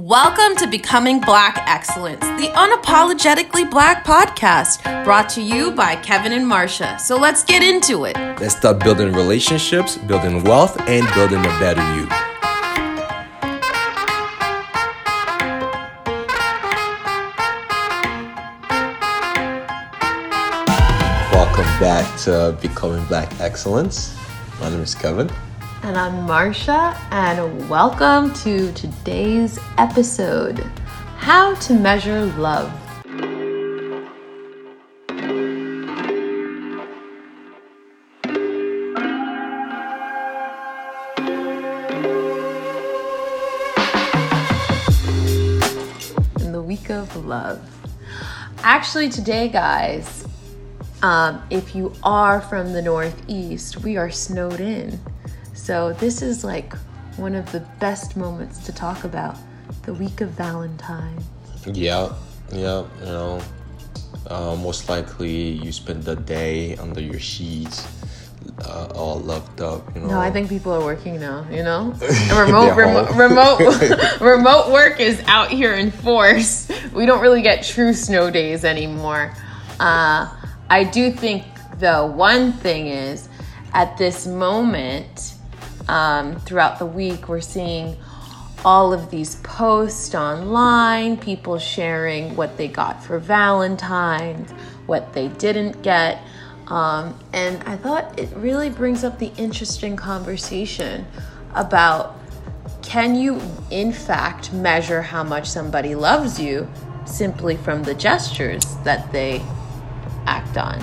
Welcome to Becoming Black Excellence, the unapologetically black podcast brought to you by Kevin and Marsha. So let's get into it. Let's start building relationships, building wealth, and building a better you. Welcome back to Becoming Black Excellence. My name is Kevin. And I'm Marsha, and welcome to today's episode How to Measure Love. In the week of love. Actually, today, guys, um, if you are from the Northeast, we are snowed in. So, this is like one of the best moments to talk about the week of Valentine. Yeah, yeah, you know, uh, most likely you spend the day under your sheets, uh, all loved up, you know. No, I think people are working now, you know? Remote, remote, remote, remote work is out here in force. We don't really get true snow days anymore. Uh, I do think, though, one thing is at this moment, um, throughout the week, we're seeing all of these posts online, people sharing what they got for Valentine's, what they didn't get. Um, and I thought it really brings up the interesting conversation about can you, in fact, measure how much somebody loves you simply from the gestures that they act on?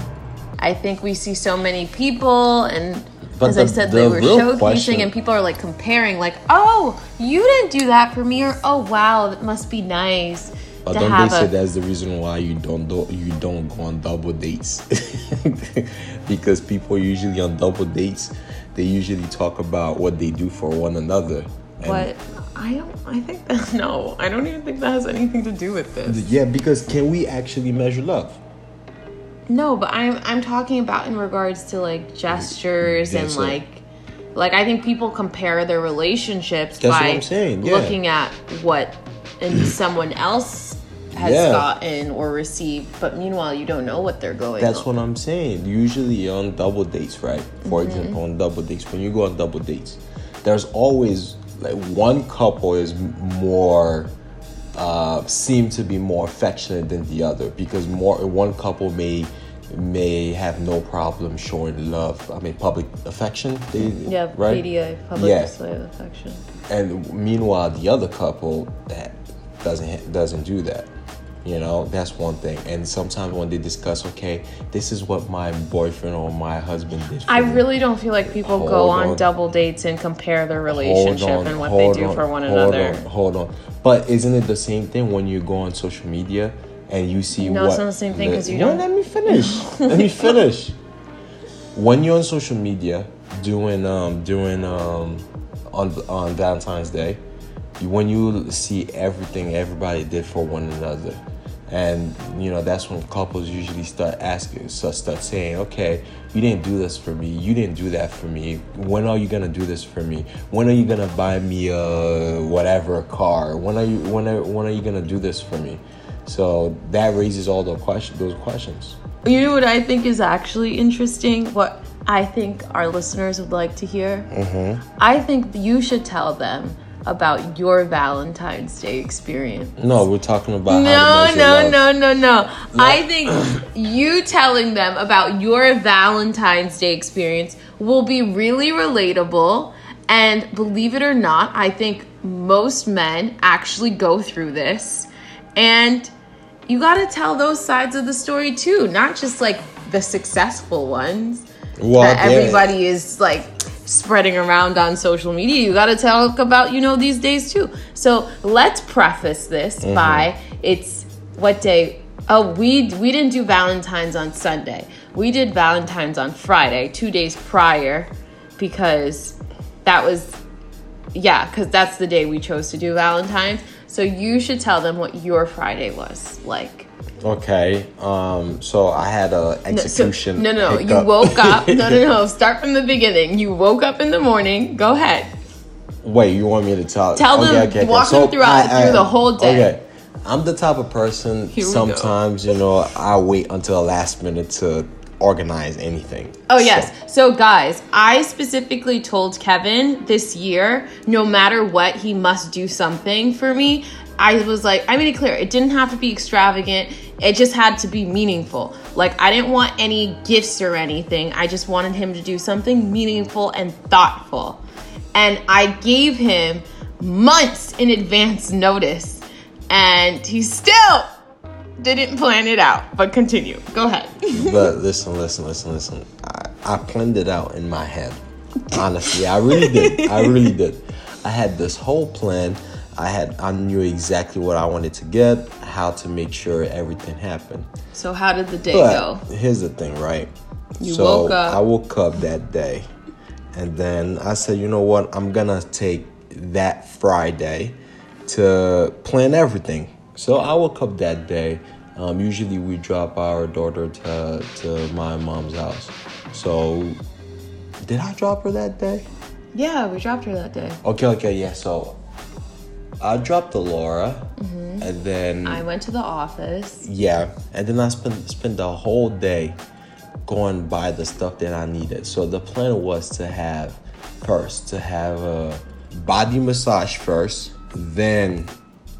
I think we see so many people and But as the- I said, the they were showcasing, question- and people are like comparing, like, "Oh, you didn't do that for me," or "Oh, wow, that must be nice But to don't have they say a." that's the reason why you don't do, you don't go on double dates? because people usually on double dates, they usually talk about what they do for one another. What I don't. I think that no. I don't even think that has anything to do with this. Yeah, because can we actually measure love? No, but I'm I'm talking about in regards to like gestures and That's it. like like I think people compare their relationships That's by yeah. looking at what and someone else has Yeah. gotten or received, but meanwhile you don't know what they're going. That's on. what I'm saying. Usually on double dates, right? For example, on double dates, when you go on double dates, there's always like one couple is more uh, seem to be more affectionate than the other because more one couple may may have no problem showing love. I mean, public affection. They, Yeah, right. PDA, public Yeah. display of affection. and meanwhile the other couple that doesn't doesn't do that you know that's one thing and sometimes when they discuss okay this is what my boyfriend or my husband did for I me. really don't feel like people go on, on. double dates and compare their relationship on, and what they do on, for one hold another. on, hold on but isn't it the same thing when you go on social media and you see No, what it's not the same thing because you don't- let me finish let me finish when you're on social media doing um doing um on on Valentine's Day, you- when you see everything everybody did for one another, and you know that's when couples usually start asking, so start saying, okay, you didn't do this for me, you didn't do that for me. When are you gonna do this for me? When are you gonna buy me a whatever car? When are you when are when are you gonna do this for me? So that raises all the question those questions. You know what I think is actually interesting? What I think our listeners would like to hear? Mm-hmm. I think you should tell them about your Valentine's Day experience. No, we're talking about No, no, love. no, no, no. I think you telling them about your Valentine's Day experience will be really relatable. And believe it or not, I think most men actually go through this. And you got to tell those sides of the story too, not just like the successful ones Well, that yeah. everybody is like spreading around on social media. You got to talk about, you know, these days too. So let's preface this Mm-hmm. by it's what day? Oh, we we didn't do Valentine's on Sunday. We did Valentine's on Friday, two days prior, because that was yeah, because that's the day we chose to do Valentine's. So you should tell them what your Friday was like. Okay. Um. So I had a No, so- execution. no, no, you woke up. No, no, no. Start from the beginning. You woke up in the morning. Go ahead. Wait, you want me to tell? Tell them, walk them throughout through the whole day. Okay, I'm the type of person. Sometimes you know I wait until the last minute to organize anything. Oh so. yes. So guys, I specifically told Kevin this year, no matter what, he must do something for me. I was like, I made it clear, it didn't have to be extravagant. It just had to be meaningful. Like, I didn't want any gifts or anything. I just wanted him to do something meaningful and thoughtful. And I gave him months in advance notice. And he still didn't plan it out. But continue. Go ahead. but listen, listen, listen, listen. I, I planned it out in my head. Honestly, I really did. I really did. I had this whole plan I had I knew exactly what I wanted to get, how to make sure everything happened. So how did the day but go? Here's the thing, right? You so woke up. I woke up that day, and then I said, you know what? I'm gonna take that Friday to plan everything. So I woke up that day. Um, usually we drop our daughter to to my mom's house. So did I drop her that day? Yeah, we dropped her that day. Okay, okay, yeah. So I dropped the Laura, mm-hmm. and then I went to the office. Yeah, and then I spent spent the whole day going by the stuff that I needed. So the plan was to have first to have a body massage first, then.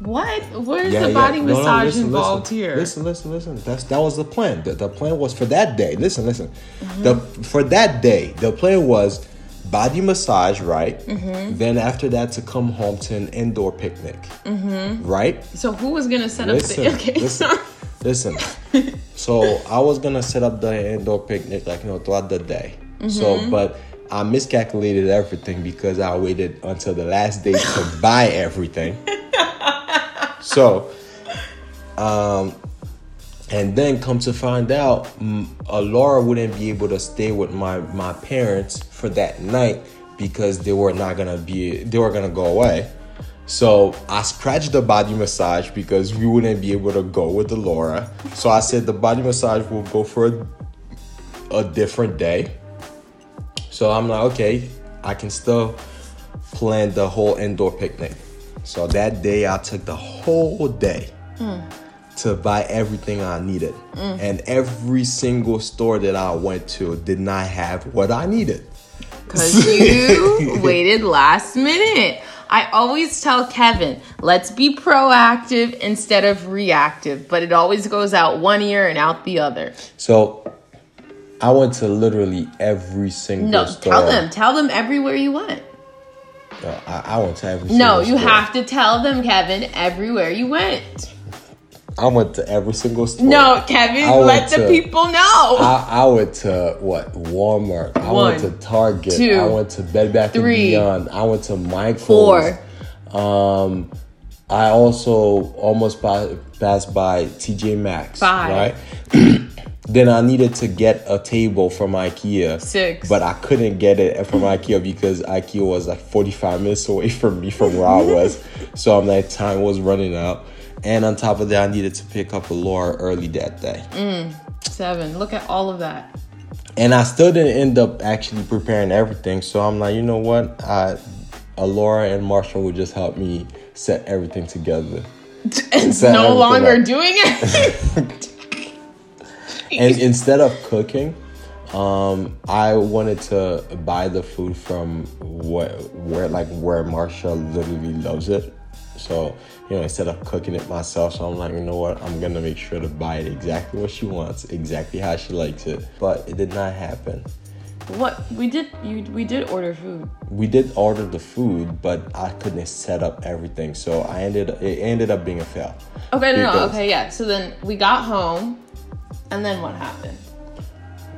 What? Where's yeah, the body yeah. massage no, no, listen, involved listen, here? Listen, listen, listen. That's that was the plan. The, the plan was for that day. Listen, listen. Mm-hmm. The for that day, the plan was body massage, right? Mm-hmm. Then after that, to come home to an indoor picnic, mm-hmm. right? So who was gonna set listen, up the? Okay, listen, listen. so I was gonna set up the indoor picnic like you know throughout the day. Mm-hmm. So, but I miscalculated everything because I waited until the last day to buy everything. So, um, and then come to find out, uh, Laura wouldn't be able to stay with my my parents for that night because they were not gonna be they were gonna go away. So I scratched the body massage because we wouldn't be able to go with the Laura. So I said the body massage will go for a, a different day. So I'm like, okay, I can still plan the whole indoor picnic. So that day I took the whole day. Mm to buy everything I needed. Mm. And every single store that I went to did not have what I needed. Because you waited last minute. I always tell Kevin, let's be proactive instead of reactive, but it always goes out one ear and out the other. So I went to literally every single no, store. tell them. Tell them everywhere you went. No, I, I went to every No, you store. have to tell them, Kevin, everywhere you went. I went to every single store. No, Kevin, I let the people know. I, I, went to what Walmart. I One, went to Target. Two, I went to Bed Bath three, and Beyond. I went to Michael's. Four. Um, I also almost passed by TJ Maxx. Five. Right. then I needed to get a table from IKEA. Six. But I couldn't get it from IKEA because IKEA was like 45 minutes away from me from where I was. so I'm like, time was running out. And on top of that, I needed to pick up a Laura early that day. Mm, seven. Look at all of that. And I still didn't end up actually preparing everything. So I'm like, you know what? I, Laura and Marsha would just help me set everything together. It's no longer up. doing it. And instead of cooking, um, I wanted to buy the food from where, where like where Marsha literally loves it. So, you know, instead of cooking it myself, so I'm like, you know what, I'm gonna make sure to buy it exactly what she wants, exactly how she likes it. But it did not happen. What we did, you, we did order food. We did order the food, but I couldn't set up everything, so I ended. It ended up being a fail. Okay, no, no, okay, yeah. So then we got home, and then what happened?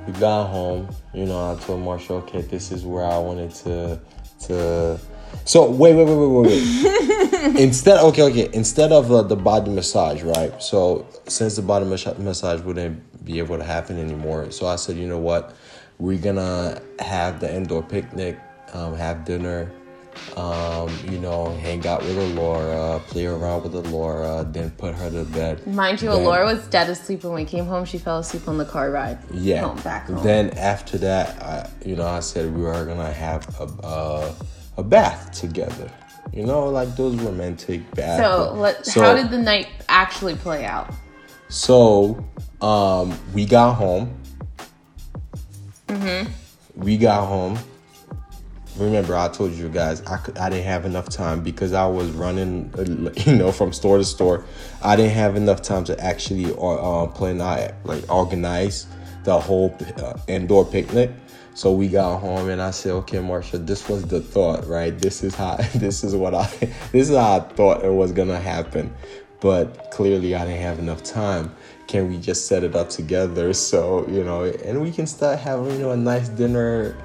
We got home. You know, I told Marsha, okay, this is where I wanted to to so wait, wait, wait, wait, wait, wait. instead, okay, okay. Instead of uh, the body massage, right? So since the body mas- massage wouldn't be able to happen anymore, so I said, you know what? We're gonna have the indoor picnic, um, have dinner, um, you know, hang out with Laura, play around with Laura, then put her to bed. Mind you, then, Laura was dead asleep when we came home. She fell asleep on the car ride. Yeah. Home, back home. Then after that, I, you know, I said we were gonna have a. a bath together. You know, like those romantic baths. So, let, so how did the night actually play out? So, um, we got home. Mm-hmm. We got home. Remember, I told you guys I could, I didn't have enough time because I was running, you know, from store to store. I didn't have enough time to actually uh, uh plan out, like organize the whole uh, indoor picnic. So we got home and I said, okay, Marsha, this was the thought, right? This is how, this is what I, this is how I thought it was gonna happen. But clearly I didn't have enough time. Can we just set it up together? So, you know, and we can start having, you know, a nice dinner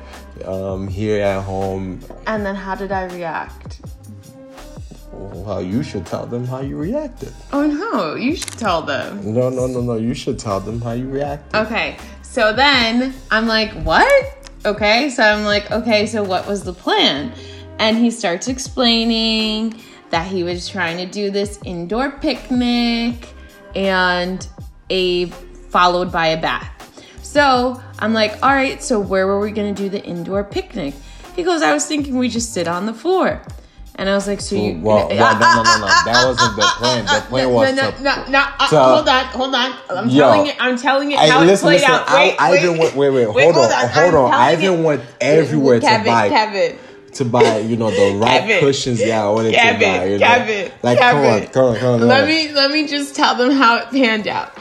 um, here at home. And then how did I react? Well, you should tell them how you reacted. Oh no, you should tell them. No, no, no, no. You should tell them how you reacted. Okay, so then I'm like, what? Okay, so I'm like, okay, so what was the plan? And he starts explaining that he was trying to do this indoor picnic and a followed by a bath. So I'm like, all right, so where were we gonna do the indoor picnic? He goes, I was thinking we just sit on the floor. And I was like, so you. Well, well no, no, no, no. That wasn't the plan. The plan was no, no, to, no, no. Uh, to, hold on, hold on. I'm yo, telling it. I'm telling it how listen, it played listen, out. Wait, I, wait, I wait, wait, wait, wait. Hold on, on, hold on. I even went everywhere Kevin, to buy. Kevin. To buy, you know, the right Kevin, cushions. Yeah, I wanted Kevin, to buy. You know? Kevin, like, Kevin. come on, come on, come on. Let me let me just tell them how it panned out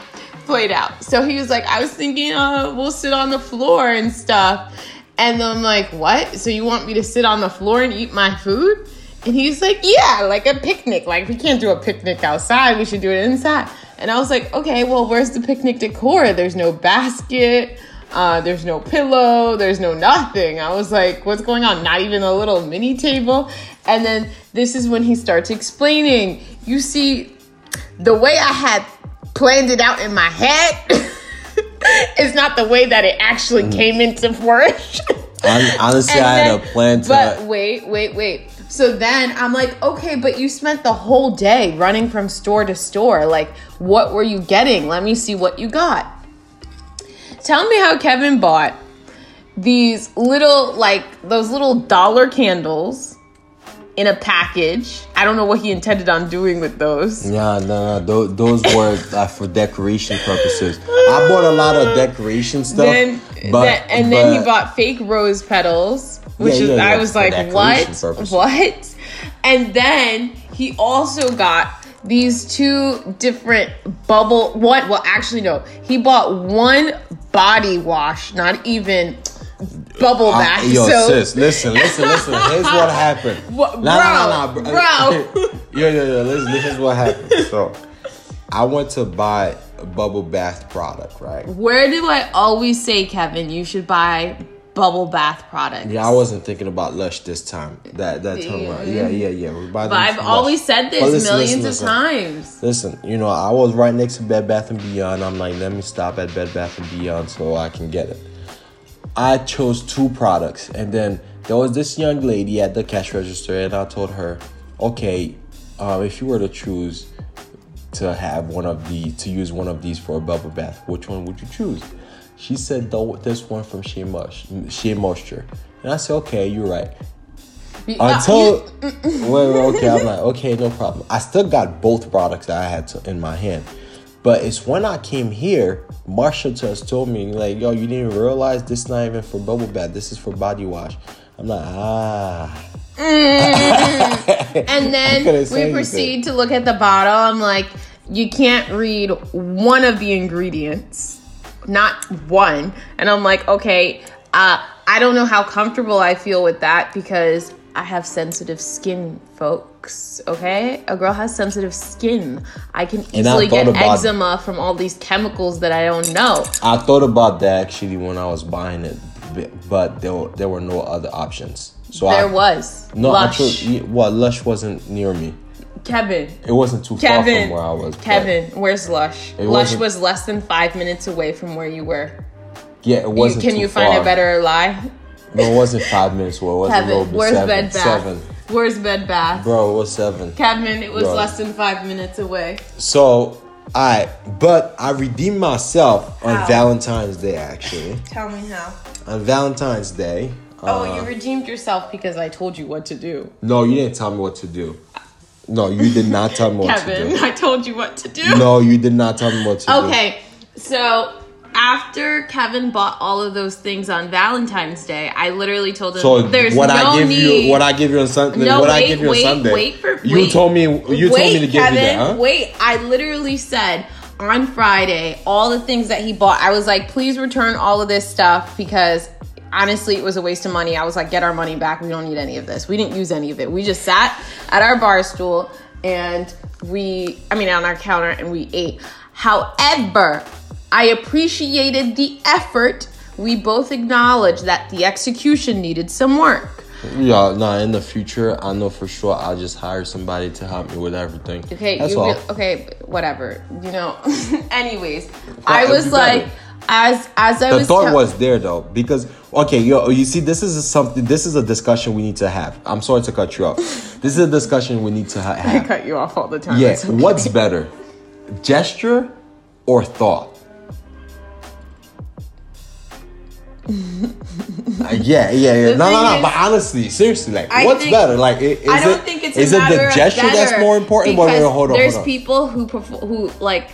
played out. So he was like, I was thinking, uh, we'll sit on the floor and stuff. And I'm like, what? So you want me to sit on the floor and eat my food? And he's like, yeah, like a picnic. Like we can't do a picnic outside. We should do it inside. And I was like, okay, well, where's the picnic decor? There's no basket. Uh, there's no pillow. There's no nothing. I was like, what's going on? Not even a little mini table. And then this is when he starts explaining. You see, the way I had planned it out in my head it's not the way that it actually mm. came into fruition. Honestly, I had a plan to. But wait, wait, wait. So then I'm like, okay, but you spent the whole day running from store to store. Like, what were you getting? Let me see what you got. Tell me how Kevin bought these little, like, those little dollar candles in a package. I don't know what he intended on doing with those. Yeah, no, no, those, those were uh, for decoration purposes. I bought a lot of decoration stuff. Then, but, then, and but, then he bought fake rose petals, which yeah, is, yeah, I was like, what? Purposes. What? And then he also got these two different bubble what well actually no he bought one body wash not even bubble bath. yo, so. sis, listen, listen, listen. Here's what happened. What, nah, bro, nah, nah, bro. bro. yo, yo, yo. Listen, this is what happened. So, I went to buy a bubble bath product, right? Where do I always say, Kevin, you should buy bubble bath products? Yeah, I wasn't thinking about Lush this time. That that time around. Yeah, yeah, yeah. We buy but I've Lush. always said this listen, millions listen, of times. Listen, you know, I was right next to Bed Bath and Beyond. I'm like, let me stop at Bed Bath and Beyond so I can get it. I chose two products, and then there was this young lady at the cash register, and I told her, okay, uh, if you were to choose to have one of the to use one of these for a bubble bath, which one would you choose? She said, this one from Shea, Mush, Shea Moisture, and I said, okay, you're right. Until wait, wait, okay, I'm like, okay, no problem. I still got both products that I had to, in my hand. But it's when I came here, Marsha just told me, like, yo, you didn't realize this is not even for bubble bath. This is for body wash. I'm like, ah. Mm. and then we proceed to look at the bottle. I'm like, you can't read one of the ingredients, not one. And I'm like, okay, uh, I don't know how comfortable I feel with that because I have sensitive skin, folks. Okay, a girl has sensitive skin. I can easily I get eczema from all these chemicals that I don't know. I thought about that actually when I was buying it, but there were, there were no other options. So there I, was no Lush. Actually, well, Lush wasn't near me. Kevin. It wasn't too Kevin, far from where I was. Kevin, where's Lush? Lush was less than five minutes away from where you were. Yeah, it wasn't. You, can you far. find a better lie? No, it wasn't five minutes. Well, it was Kevin, a little bit where's seven. Bed Bath? Seven. Where's Bed Bath? Bro, it was seven. Kevin, it was Bro. less than five minutes away. So, I but I redeemed myself on? Valentine's Day. Actually, tell me how. On Valentine's Day, oh, uh, you redeemed yourself because I told you what to do. No, you didn't tell me what to do. No, you did not tell me what Kevin, to do. I told you what to do. No, you did not tell me what to do. Okay, so after Kevin bought all of those things on Valentine's Day, I literally told him So there's what no I give need. you, what I give you on Sunday, no, what wait, I give you wait, on Sunday. wait for you wait. told me, you told me to give Kevin, you that, huh? Wait, I literally said on Friday all the things that he bought. I was like, please return all of this stuff because honestly, it was a waste of money. I was like, get our money back. We don't need any of this. We didn't use any of it. We just sat at our bar stool and we, I mean, on our counter and we ate. However, I appreciated the effort. We both acknowledged that the execution needed some work. Yeah, nah. In the future, I know for sure I'll just hire somebody to help me with everything. Okay, that's you all. re- okay, whatever. You know. Anyways, I was like, better. as as I the was. The thought tell- was there though because okay yo you see this is something this is a discussion we need to have i'm sorry to cut you off this is a discussion we need to ha- I cut you off all the time. yeah okay. what's better gesture or thought Uh, yeah, yeah, yeah. No, no, no. is- but honestly, seriously, like, I what's think- better? Like, is I don't it, think it's a is it the gesture that's more important? Wait, wait, hold on, There's hold on. people who perf- who like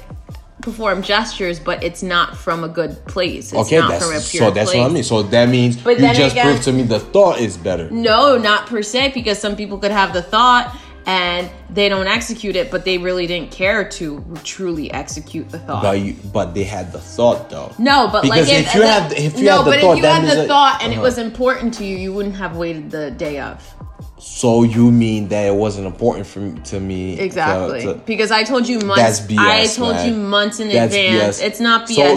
perform gestures, but it's not from a good place. It's Okay, not that's from a pure so. That's place. what I mean. So that means But you just again- proved to me the thought is better. No, not per se, because some people could have the thought and they don't execute it, but they really didn't care to truly execute the thought. But you, but they had the thought though. No, but Because like if you the- have the- if you no, have the but thought, if you had the thought and it uh-huh. was important to you, you wouldn't have waited the day of. So you mean that it wasn't important for me, to me? Exactly, to- because I told you months. that's BS. I told man. you months in That's advance. BS. It's not BS. So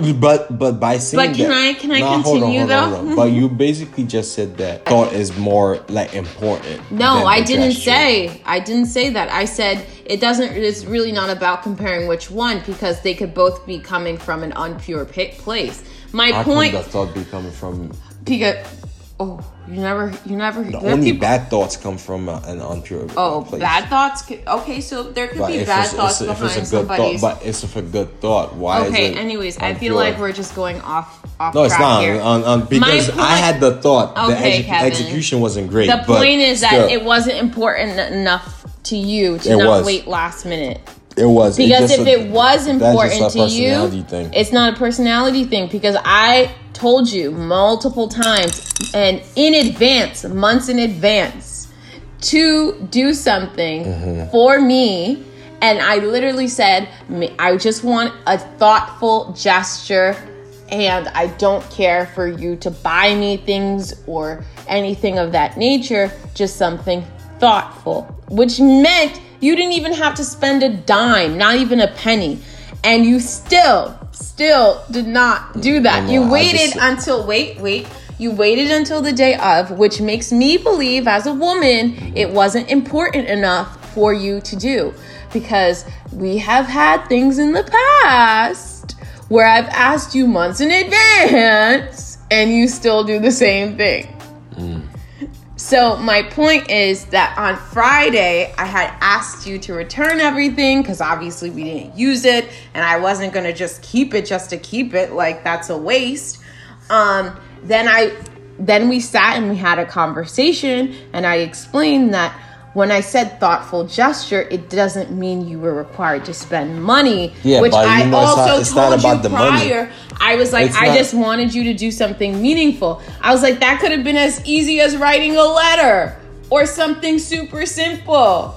you, but but by saying But can that- I- can I Nah, hold on, continue, hold on, though? hold on. But you basically just said that thought is more like important. No, I didn't gesture. say. I didn't say that. I said it doesn't. It's really not about comparing which one because they could both be coming from an unpure place. My How point, come the thought be coming from? because oh, you never, you never. The only people- bad thoughts come from uh, an unpure. Oh, place. bad thoughts. Could, okay, so there could But be bad thoughts it's, behind it's a good somebody's. thought, but it's a good thought. Why is okay. it? Anyways, I feel like we're just going off off No, it's not. here. On, on, because point- I had the thought. the Okay, Kevin. execution wasn't great. the point is that still, it wasn't important enough to you to It not was. wait last minute. it was Because just if a- it was important to you, thing. it's not a personality thing. Because I told you multiple times and in advance, months in advance, to do something Mm-hmm. for me. And I literally said, I just want a thoughtful gesture. And I don't care for you to buy me things or anything of that nature, just something thoughtful, which meant you didn't even have to spend a dime, not even a penny. And you still, still did not do that. No, you waited just- until, wait, wait. You waited until the day of, which makes me believe as a woman it wasn't important enough for you to do. Because we have had things in the past where I've asked you months in advance and you still do the same thing. So my point is that on Friday I had asked you to return everything because obviously we didn't use it, and I wasn't gonna just keep it just to keep it. Like that's a waste. Um, then I, then we sat and we had a conversation, and I explained that when I said thoughtful gesture, it doesn't mean you were required to spend money. Yeah, which but you I know it's also not- it's not told about you the money. prior. I was like, It's I not- just wanted you to do something meaningful. I was like, that could have been as easy as writing a letter or something super simple.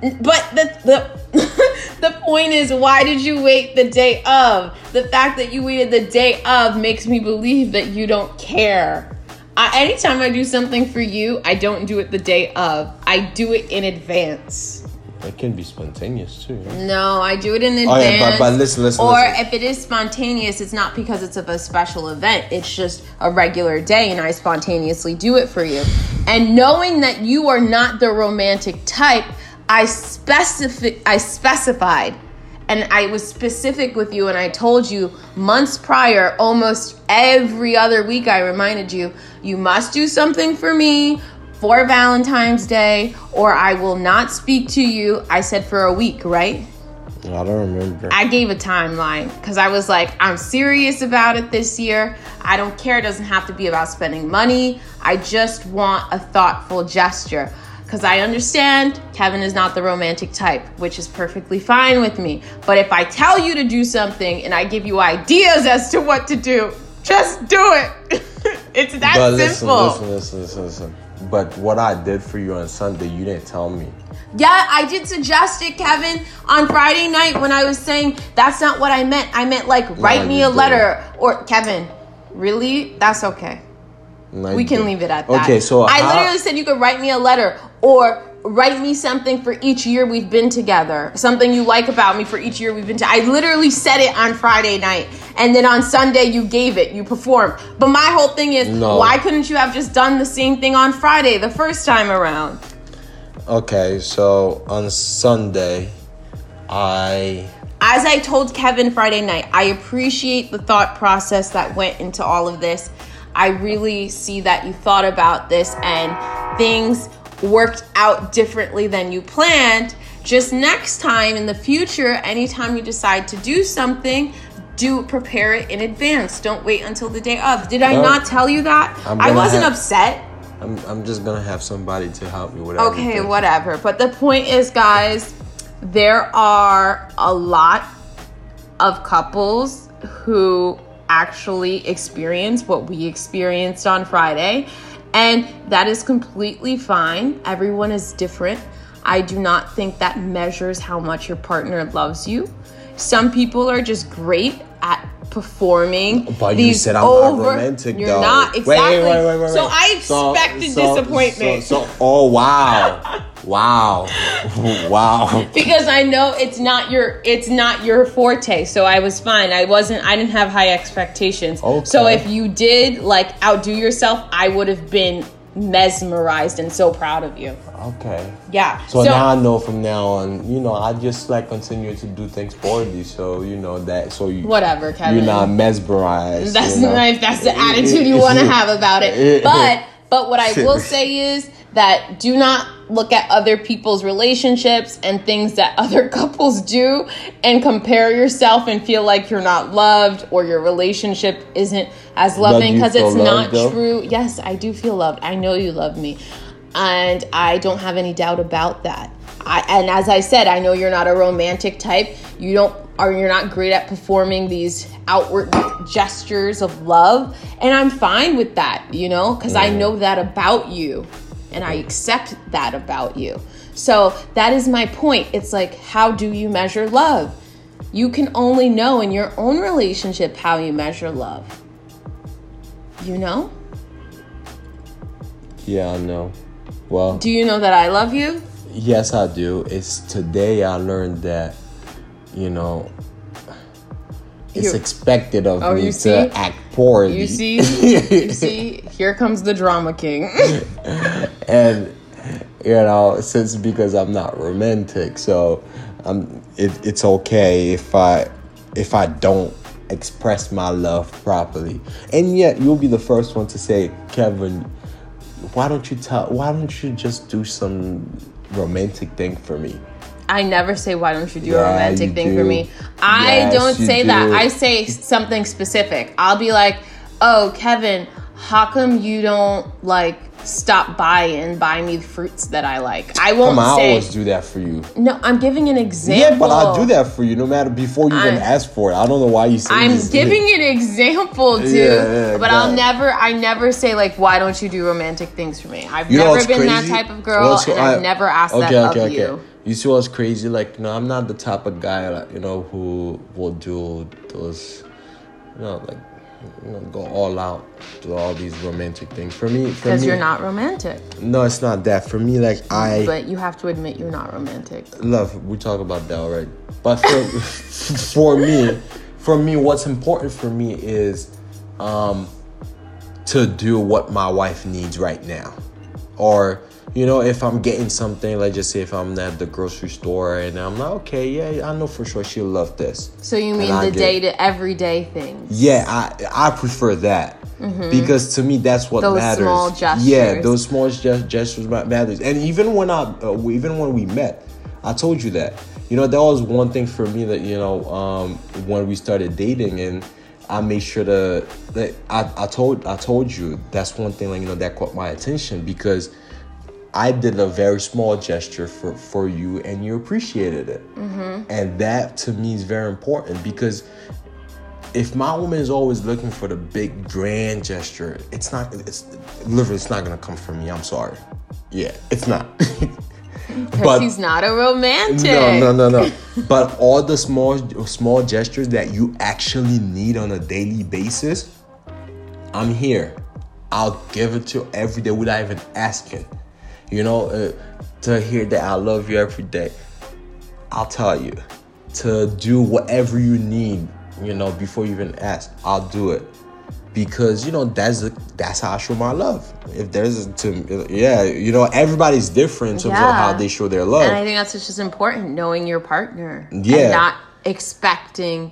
But the the the point is, why did you wait the day of? The fact that you waited the day of makes me believe that you don't care. I, anytime I do something for you, I don't do it the day of. I do it in advance. It can be spontaneous too. No, I do it in advance. Oh, yeah, but- but listen, listen, Or listen. if it is spontaneous, it's not because it's of a special event. It's just a regular day, and I spontaneously do it for you. And knowing that you are not the romantic type, I specific I specified, and I was specific with you, and I told you months prior, almost every other week, I reminded you, you must do something for me for Valentine's Day, or I will not speak to you. I said for a week, right? I don't remember. I gave a timeline because I was like, I'm serious about it this year. I don't care. It doesn't have to be about spending money. I just want a thoughtful gesture because I understand Kevin is not the romantic type, which is perfectly fine with me. But if I tell you to do something and I give you ideas as to what to do, just do it. it's that but listen, simple. Listen, listen, listen, listen. But what I did for you on Sunday, you didn't tell me. Yeah, I did suggest it, Kevin, on Friday night when I was saying that's not what I meant. I meant like write No, me a letter didn't. or Kevin. Really? That's okay. We can leave it at that. Okay, so I how- literally said you could write me a letter or write me something for each year we've been together. Something you like about me for each year we've been to. I literally said it on Friday night. And then on Sunday you gave it, you performed. But my whole thing is No. why couldn't you have just done the same thing on Friday the first time around? Okay, so on Sunday, I as I told Kevin Friday night, I appreciate the thought process that went into all of this. I really see that you thought about this and things worked out differently than you planned. Just next time in the future, anytime you decide to do something, do prepare it in advance. Don't wait until the day of. Did I No. not tell you that? I wasn't have- upset. I'm, I'm just gonna have somebody to help me with Okay, whatever. But the point is, guys, there are a lot of couples who actually experience what we experienced on Friday, and that is completely fine. Everyone is different. I do not think that measures how much your partner loves you. Some people are just great at performing. But you these said I'm not over- romantic, You're though. not Wait, exactly. wait, wait, wait, So. I So- expected so- disappointment. So, so, oh wow, wow, wow. because I know it's not your it's not your forte. So I was fine. I wasn't I didn't have high expectations. Okay. So if you did like outdo yourself, I would have been mesmerized and so proud of you. Okay. Yeah. So, now I know from now on, you know, I just like continue to do things boldly. So you know that. So you whatever, Kevin. you're not mesmerized. That's you know? That's the attitude you want to have about it. But but what I will say is that do not look at other people's relationships and things that other couples do and compare yourself and feel like you're not loved or your relationship isn't as loving because it's not though? true. Yes, I do feel loved. I know you love me. And I don't have any doubt about that. I, and as I said, I know you're not a romantic type. You don't or you're not great at performing these outward gestures of love, and I'm fine with that, you know, because I know that about you and I accept that about you. So that is my point. It's like how do you measure love? You can only know in your own relationship how you measure love. You know? Yeah, I know. Well, Do you know that I love you? yes, I do. It's today I learned that, you know, it's You- expected of Oh, me to see? act poorly. You see? you see? Here comes the drama king. and you know since because i'm not romantic so i'm it, it's okay if i if i don't express my love properly and yet you'll be the first one to say kevin why don't you tell why don't you just do some romantic thing for me I never say, why don't you do a romantic thing do. for me? I Yes, don't say that. I say something specific. I'll be like, oh, Kevin, how come you don't like stop by and buy me the fruits that I like? I won't come on, i always do that for you no, I'm giving an example. yeah but I'll do that for you no matter before you even I'm- ask for it i don't know why you say I'm giving an example, dude. Yeah, yeah, but I'll it. never, I never say like, why don't you do romantic things for me? I've You never been that type of girl, What's- and I- I've never asked that of you. You see what's crazy? Like, you know, I'm not the type of guy, like, you know, who will do those, you know, like, you know, go all out, do all these romantic things. For me, Because you're not romantic. No, it's not that. For me, like, I But you have to admit you're not romantic. love. We talk about that already. But for for me, for me, what's important for me is, um, to do what my wife needs right now, or you know, if I'm getting something, let's just say if I'm at the grocery store and I'm like, okay, yeah, I know for sure she'll love this. So you mean the day to everyday things? Yeah, I I prefer that because to me that's what Mm-hmm. Those matters. small gestures. Yeah, those small gest- gestures matters. And even when I uh, even when we met, I told you that you know that was one thing for me that you know um, when we started dating and I made sure to that I, I told I told you that's one thing like you know that caught my attention because I did a very small gesture for for you and you appreciated it mm-hmm. and that to me is very important because if my woman is always looking for the big grand gesture it's not it's literally it's not gonna come from me I'm sorry yeah it's not but he's not a romantic. No, no, no, no. but all the small small gestures that you actually need on a daily basis, I'm here. I'll give it to you every day without even asking. You know, uh, to hear that I love you every day. I'll tell you. To do whatever you need, you know, before you even ask, I'll do it because you know that's a, that's how I show my love. If there's a, to yeah, you know everybody's different in terms yeah. of how they show their love. And I think that's just important knowing your partner. Yeah, and not expecting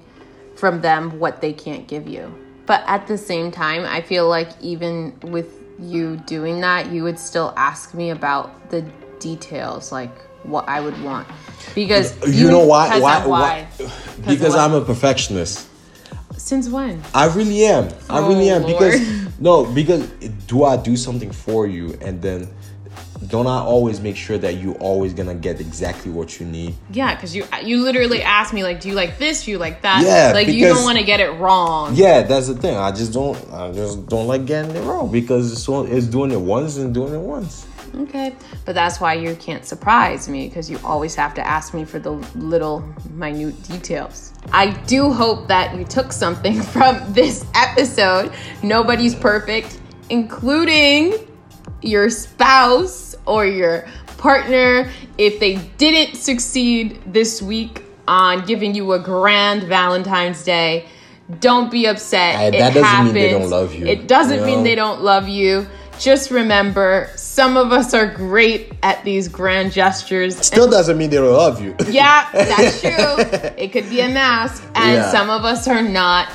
from them what they can't give you. But at the same time, I feel like even with you doing that, you would still ask me about the details, like what I would want, because you, you know why? Why? why? Because I'm a perfectionist. Since when? I really am. I oh, really am Lord. because no, because do I do something for you and then don't I always make sure that you always gonna get exactly what you need? Yeah, because you uh, you literally ask me like, do you like this? Do you like that? Yeah, like because, you don't want to get it wrong. Yeah, that's the thing. I just don't. I just don't like getting it wrong because it's, it's doing it once and doing it once. Okay. But that's why you can't surprise me because you always have to ask me for the little minute details. I do hope that you took something from this episode. Nobody's perfect, including your spouse or your partner. If they didn't succeed this week on giving you a grand Valentine's Day, don't be upset. I, that it doesn't happens. mean they don't love you. It doesn't you know? mean they don't love you just remember some of us are great at these grand gestures. Still doesn't mean they don't love you. Yeah, that's true. it could be a mask, and yeah. some of us are not.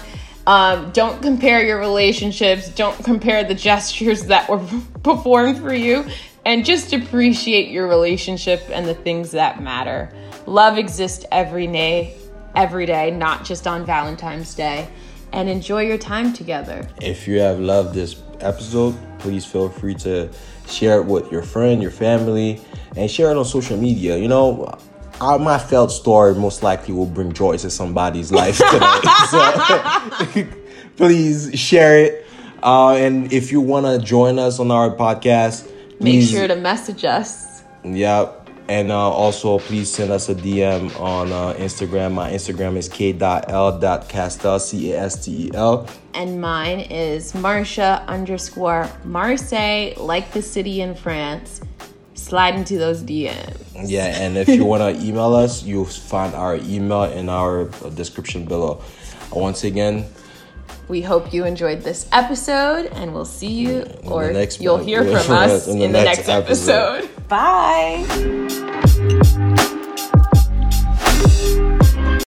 Um, don't compare your relationships. Don't compare the gestures that were performed for you, and just appreciate your relationship and the things that matter. Love exists every day, every day, not just on Valentine's Day. And enjoy your time together. If you have loved this episode, please feel free to share it with your friend, your family, and share it on social media. You know, my failed story most likely will bring joy to somebody's life today. so please share it. Uh, and if you want to join us on our podcast, please, make sure to message us. Yeah. And uh, also, please send us a DM on uh, Instagram. My Instagram is k.l.castel, C A S T E L. And mine is Marsha underscore Marseille, like the city in France. Slide into those DMs. Yeah, and if you want to email us, you'll find our email in our uh, description below. Uh, once again, we hope you enjoyed this episode, and we'll see you, or you'll hear from us in the, in the next, next, episode. episode. Bye.